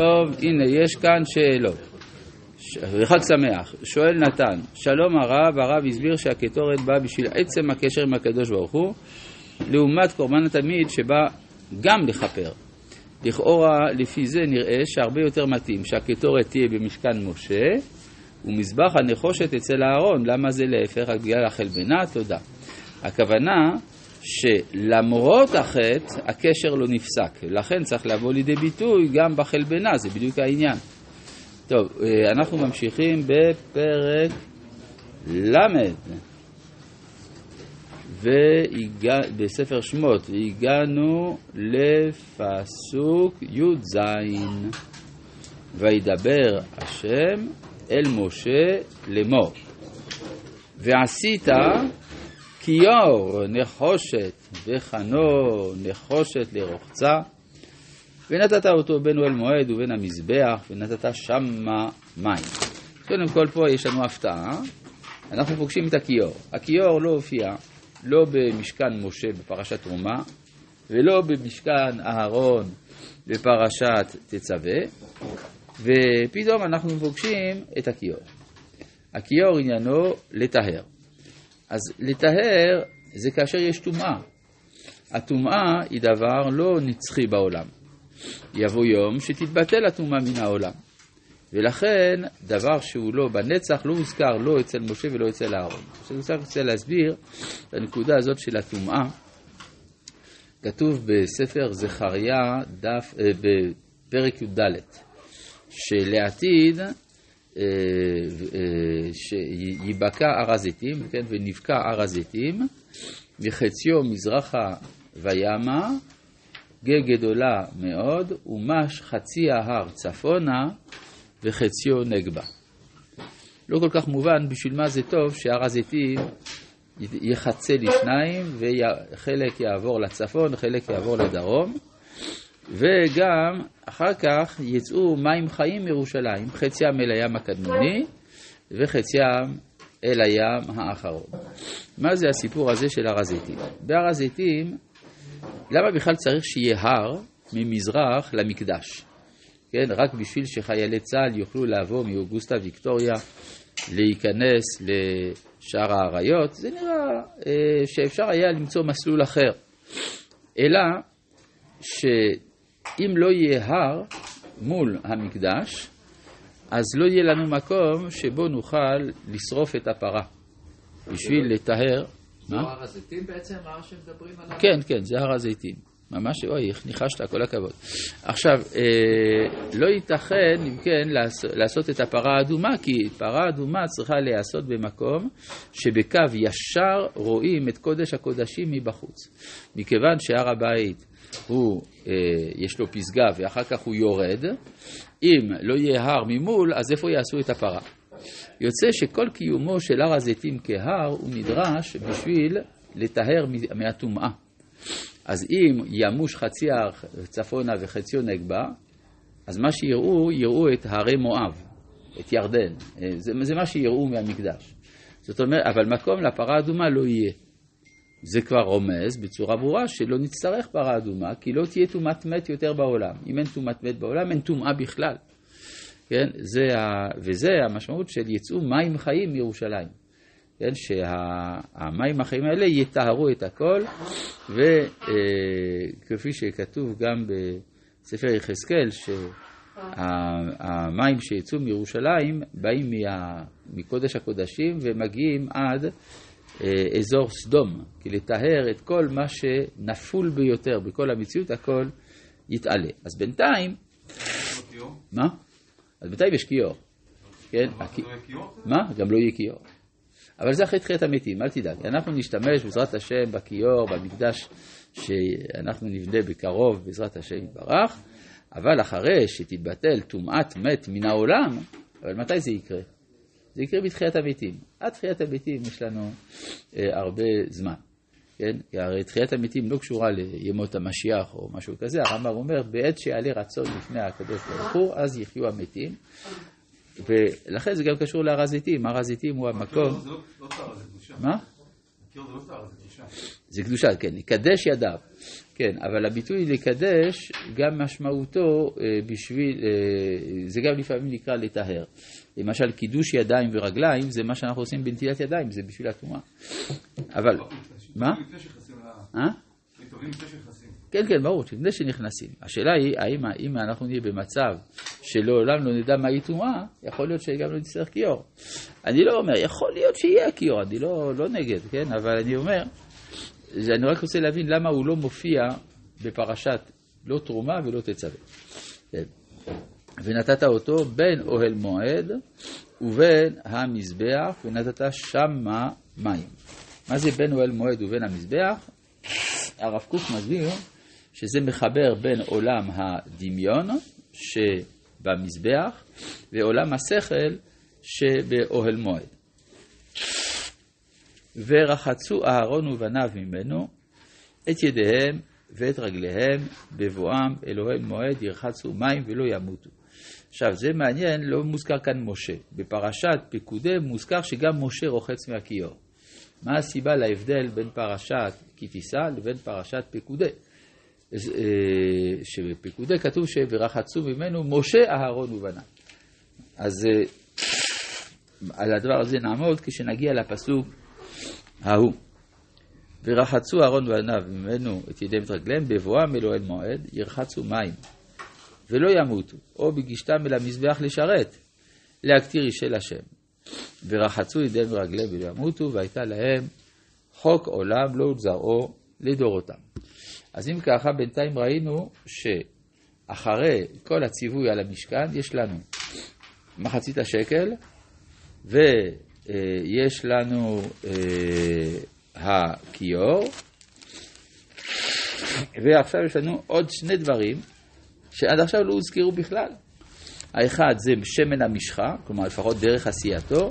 טוב, הנה, יש כאן שאלות. וחג שמח. שואל נתן, שלום הרב, הרב הסביר שהקטורת באה בשביל עצם הקשר עם הקדוש ברוך הוא, לעומת קורבן התמיד שבא גם לכפר. לכאורה, לפי זה נראה שהרבה יותר מתאים שהקטורת תהיה במשכן משה, ומזבח הנחושת אצל אהרון. למה זה להפך? רק בגלל החלבנה? תודה. הכוונה שלמרות החטא, הקשר לא נפסק. לכן צריך לבוא לידי ביטוי גם בחלבנה, זה בדיוק העניין. טוב, אה, אנחנו ממשיכים בפרק ל'. בספר שמות, והגענו לפסוק י"ז וידבר השם אל משה לאמור ועשית כיור נחושת וחנו נחושת לרוחצה ונתת אותו בין אוהל מועד ובין המזבח ונתת שמה מים. קודם כל פה יש לנו הפתעה, אנחנו פוגשים את הכיור. הכיור לא הופיע לא במשכן משה בפרשת תרומה ולא במשכן אהרון בפרשת תצווה ופתאום אנחנו פוגשים את הכיור. הכיור עניינו לטהר. אז לטהר זה כאשר יש טומאה. הטומאה היא דבר לא נצחי בעולם. יבוא יום שתתבטל הטומאה מן העולם. ולכן דבר שהוא לא בנצח לא הוזכר לא אצל משה ולא אצל אהרון. עכשיו אני רוצה להסביר את הנקודה הזאת של הטומאה. כתוב בספר זכריה דף, אה, בפרק י"ד שלעתיד שיבקע הר הזיתים, כן, ונבקע הר הזיתים, מחציו מזרחה וימה, גה גדולה מאוד, ומש חצי ההר צפונה וחציו נגבה. לא כל כך מובן בשביל מה זה טוב שהר הזיתים יחצה לשניים וחלק יעבור לצפון, חלק יעבור לדרום. וגם אחר כך יצאו מים חיים מירושלים, חציים אל הים הקדמוני וחציים אל הים האחרון. מה זה הסיפור הזה של הר הזיתים? בהר הזיתים, למה בכלל צריך שיהיה הר ממזרח למקדש? כן, רק בשביל שחיילי צה"ל יוכלו לבוא מאוגוסטה ויקטוריה להיכנס לשער האריות, זה נראה אה, שאפשר היה למצוא מסלול אחר. אלא ש... אם לא יהיה הר מול המקדש, אז לא יהיה לנו מקום שבו נוכל לשרוף את הפרה בשביל לטהר. זה הר הזיתים בעצם, הר שמדברים עליו? כן, כן, זה הר הזיתים. ממש, אוי, ניחשת, כל הכבוד. עכשיו, אה, לא ייתכן, אם כן, לעשות, לעשות את הפרה האדומה, כי פרה אדומה צריכה להיעשות במקום שבקו ישר רואים את קודש הקודשים מבחוץ. מכיוון שהר הבית הוא, אה, יש לו פסגה ואחר כך הוא יורד, אם לא יהיה הר ממול, אז איפה יעשו את הפרה? יוצא שכל קיומו של הר הזיתים כהר הוא נדרש בשביל לטהר מהטומאה. אז אם ימוש חצי הר צפונה וחציו נגבה, אז מה שיראו, יראו את הרי מואב, את ירדן. אה, זה, זה מה שיראו מהמקדש. זאת אומרת, אבל מקום לפרה אדומה לא יהיה. זה כבר רומז בצורה ברורה שלא נצטרך פרה אדומה, כי לא תהיה טומאת מת יותר בעולם. אם אין טומאת מת בעולם, אין טומאה בכלל. כן? זה ה... וזה המשמעות של יצאו מים חיים מירושלים. כן? שהמים החיים האלה יטהרו את הכל, וכפי שכתוב גם בספר יחזקאל, שהמים שיצאו מירושלים באים מקודש הקודשים ומגיעים עד אה, אזור סדום, כי לטהר את כל מה שנפול ביותר בכל המציאות, הכל יתעלה. אז בינתיים... מה? אז בינתיים יש כיור. כן? מה? גם לא יהיה כיור. אבל זה אחרי תחיית המתים, אל תדאג. אנחנו נשתמש בעזרת השם בכיור, במקדש שאנחנו נבנה בקרוב, בעזרת השם יתברך, אבל אחרי שתתבטל טומאת מת מן העולם, אבל מתי זה יקרה? זה יקרה בתחיית המתים. עד תחיית המתים יש לנו אה, הרבה זמן. כן? כי הרי תחיית המתים לא קשורה לימות המשיח או משהו כזה, הרמב"ם אומר, בעת שיעלה רצון לפני הקדוש ברוך הוא, אז יחיו המתים. ולכן זה גם קשור להר הזיתים, הר הזיתים הוא המקום... לא, לא, לא מה? קיור זה לא קדושה. זה קדושה, כן, לקדש ידיו. כן, אבל הביטוי לקדש, גם משמעותו אה, בשביל, אה, זה גם לפעמים נקרא לטהר. למשל, קידוש ידיים ורגליים, זה מה שאנחנו עושים בנטילת ידיים, זה בשביל הטומאה. אבל, מה? אה? כן, כן, ברור, לפני שנכנסים. השאלה היא, האם אם אנחנו נהיה במצב שלעולם לא נדע מהי טומאה, יכול להיות שגם לא נצטרך כיור. אני לא אומר, יכול להיות שיהיה כיור, אני לא, לא נגד, כן? אבל אני אומר, אני רק רוצה להבין למה הוא לא מופיע בפרשת לא תרומה ולא תצווה. כן. ונתת אותו בין אוהל מועד ובין המזבח, ונתת שמה מים. מה זה בין אוהל מועד ובין המזבח? הרב קוק מסביר שזה מחבר בין עולם הדמיון שבמזבח ועולם השכל שבאוהל מועד. ורחצו אהרון ובניו ממנו את ידיהם ואת רגליהם בבואם אל אוהל מועד ירחצו מים ולא ימותו. עכשיו זה מעניין, לא מוזכר כאן משה. בפרשת פקודי מוזכר שגם משה רוחץ מהכיור. מה הסיבה להבדל בין פרשת כי תישא לבין פרשת פקודי? אה, שבפקודי כתוב ש"ורחצו ממנו משה אהרון ובניו". אז אה, על הדבר הזה נעמוד כשנגיע לפסוק ההוא. ורחצו אהרון ובניו ממנו את ידיהם רגליהם, בבואם אל אוהל מועד, ירחצו מים, ולא ימותו, או בגישתם אל המזבח לשרת, להקטיר אישי השם. ורחצו ידיהם ורגליהם ולא ימותו, והייתה להם חוק עולם לא זרעו לדורותם. אז אם ככה, בינתיים ראינו שאחרי כל הציווי על המשכן, יש לנו מחצית השקל, ויש לנו אה, הכיור, ועכשיו יש לנו עוד שני דברים שעד עכשיו לא הוזכרו בכלל. האחד זה שמן המשחה, כלומר לפחות דרך עשייתו,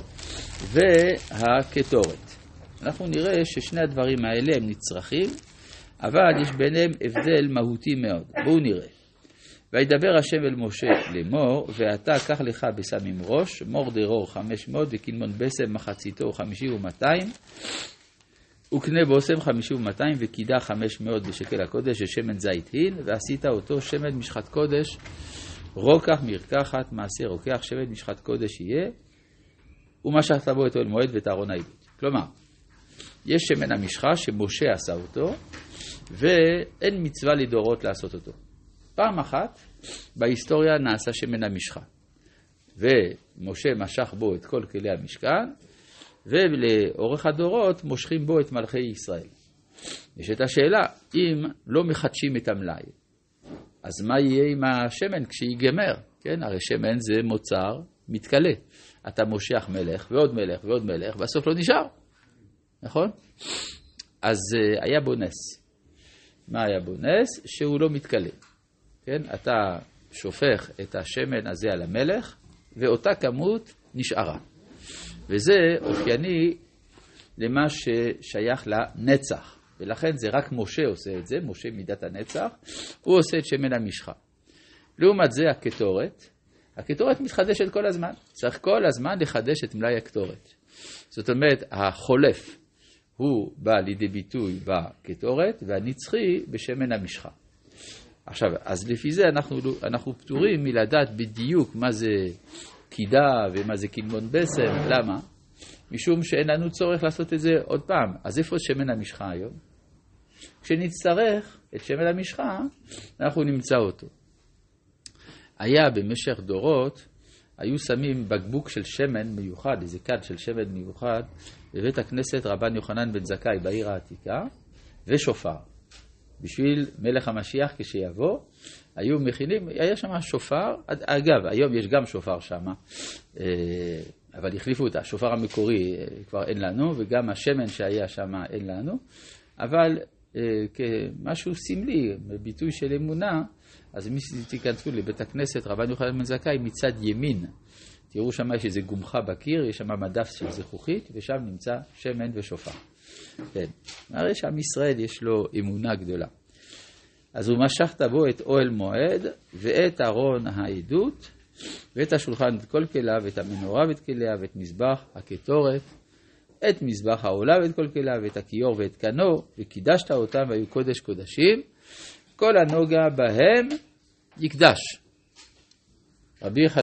והקטורת. אנחנו נראה ששני הדברים האלה הם נצרכים, אבל יש ביניהם הבדל מהותי מאוד. בואו נראה. וידבר השם אל משה לאמור, ואתה קח לך בסמים ראש, מור דרור חמש מאות וקנמון בסם מחציתו חמישי ומאתיים, וקנה בושם חמישי ומאתיים וקידה חמש מאות בשקל הקודש ושמן זית הין, ועשית אותו שמן משחת קודש, רוקח מרקחת מעשה רוקח, שמן משחת קודש יהיה, ומשכת בו את אוהל מועד ואת ארון העדות. כלומר, יש שמן המשחה שמשה עשה אותו, ואין מצווה לדורות לעשות אותו. פעם אחת בהיסטוריה נעשה שמן המשחה, ומשה משך בו את כל כלי המשכן, ולאורך הדורות מושכים בו את מלכי ישראל. יש את השאלה, אם לא מחדשים את המלאי, אז מה יהיה עם השמן כשיגמר? כן, הרי שמן זה מוצר מתכלה. אתה מושך מלך ועוד מלך ועוד מלך, בסוף לא נשאר, נכון? אז uh, היה בו נס. מה היה בו נס? שהוא לא מתכלה. כן, אתה שופך את השמן הזה על המלך, ואותה כמות נשארה. וזה אופייני למה ששייך לנצח. ולכן זה רק משה עושה את זה, משה מידת הנצח, הוא עושה את שמן המשחה. לעומת זה הקטורת, הקטורת מתחדשת כל הזמן, צריך כל הזמן לחדש את מלאי הקטורת. זאת אומרת, החולף הוא בא לידי ביטוי בקטורת, והנצחי בשמן המשחה. עכשיו, אז לפי זה אנחנו, אנחנו פטורים מלדעת בדיוק מה זה קידה ומה זה קלמון בסם, למה? משום שאין לנו צורך לעשות את זה עוד פעם. אז איפה שמן המשחה היום? כשנצטרך את שמן המשחה, אנחנו נמצא אותו. היה במשך דורות, היו שמים בקבוק של שמן מיוחד, איזה כד של שמן מיוחד, בבית הכנסת רבן יוחנן בן זכאי בעיר העתיקה, ושופר. בשביל מלך המשיח כשיבוא, היו מכינים, היה שם שופר, אגב, היום יש גם שופר שם, אבל החליפו את השופר המקורי, כבר אין לנו, וגם השמן שהיה שם אין לנו, אבל כמשהו סמלי, ביטוי של אמונה, אז מי שתיכנסו לבית הכנסת רבן יוחנן בן זכאי מצד ימין, תראו שם יש איזה גומחה בקיר, יש שם מדף של זכוכית, ושם נמצא שמן ושופר. כן, הרי שעם ישראל יש לו אמונה גדולה. אז הוא משכת בו את אוהל מועד ואת ארון העדות ואת השולחן ואת כל כליו ואת המנורה ואת כליה ואת מזבח הקטורת את מזבח העולה ואת כל כליו, ואת הכיור ואת קנו, וקידשת אותם והיו קודש קודשים, כל הנוגע בהם יקדש. רבי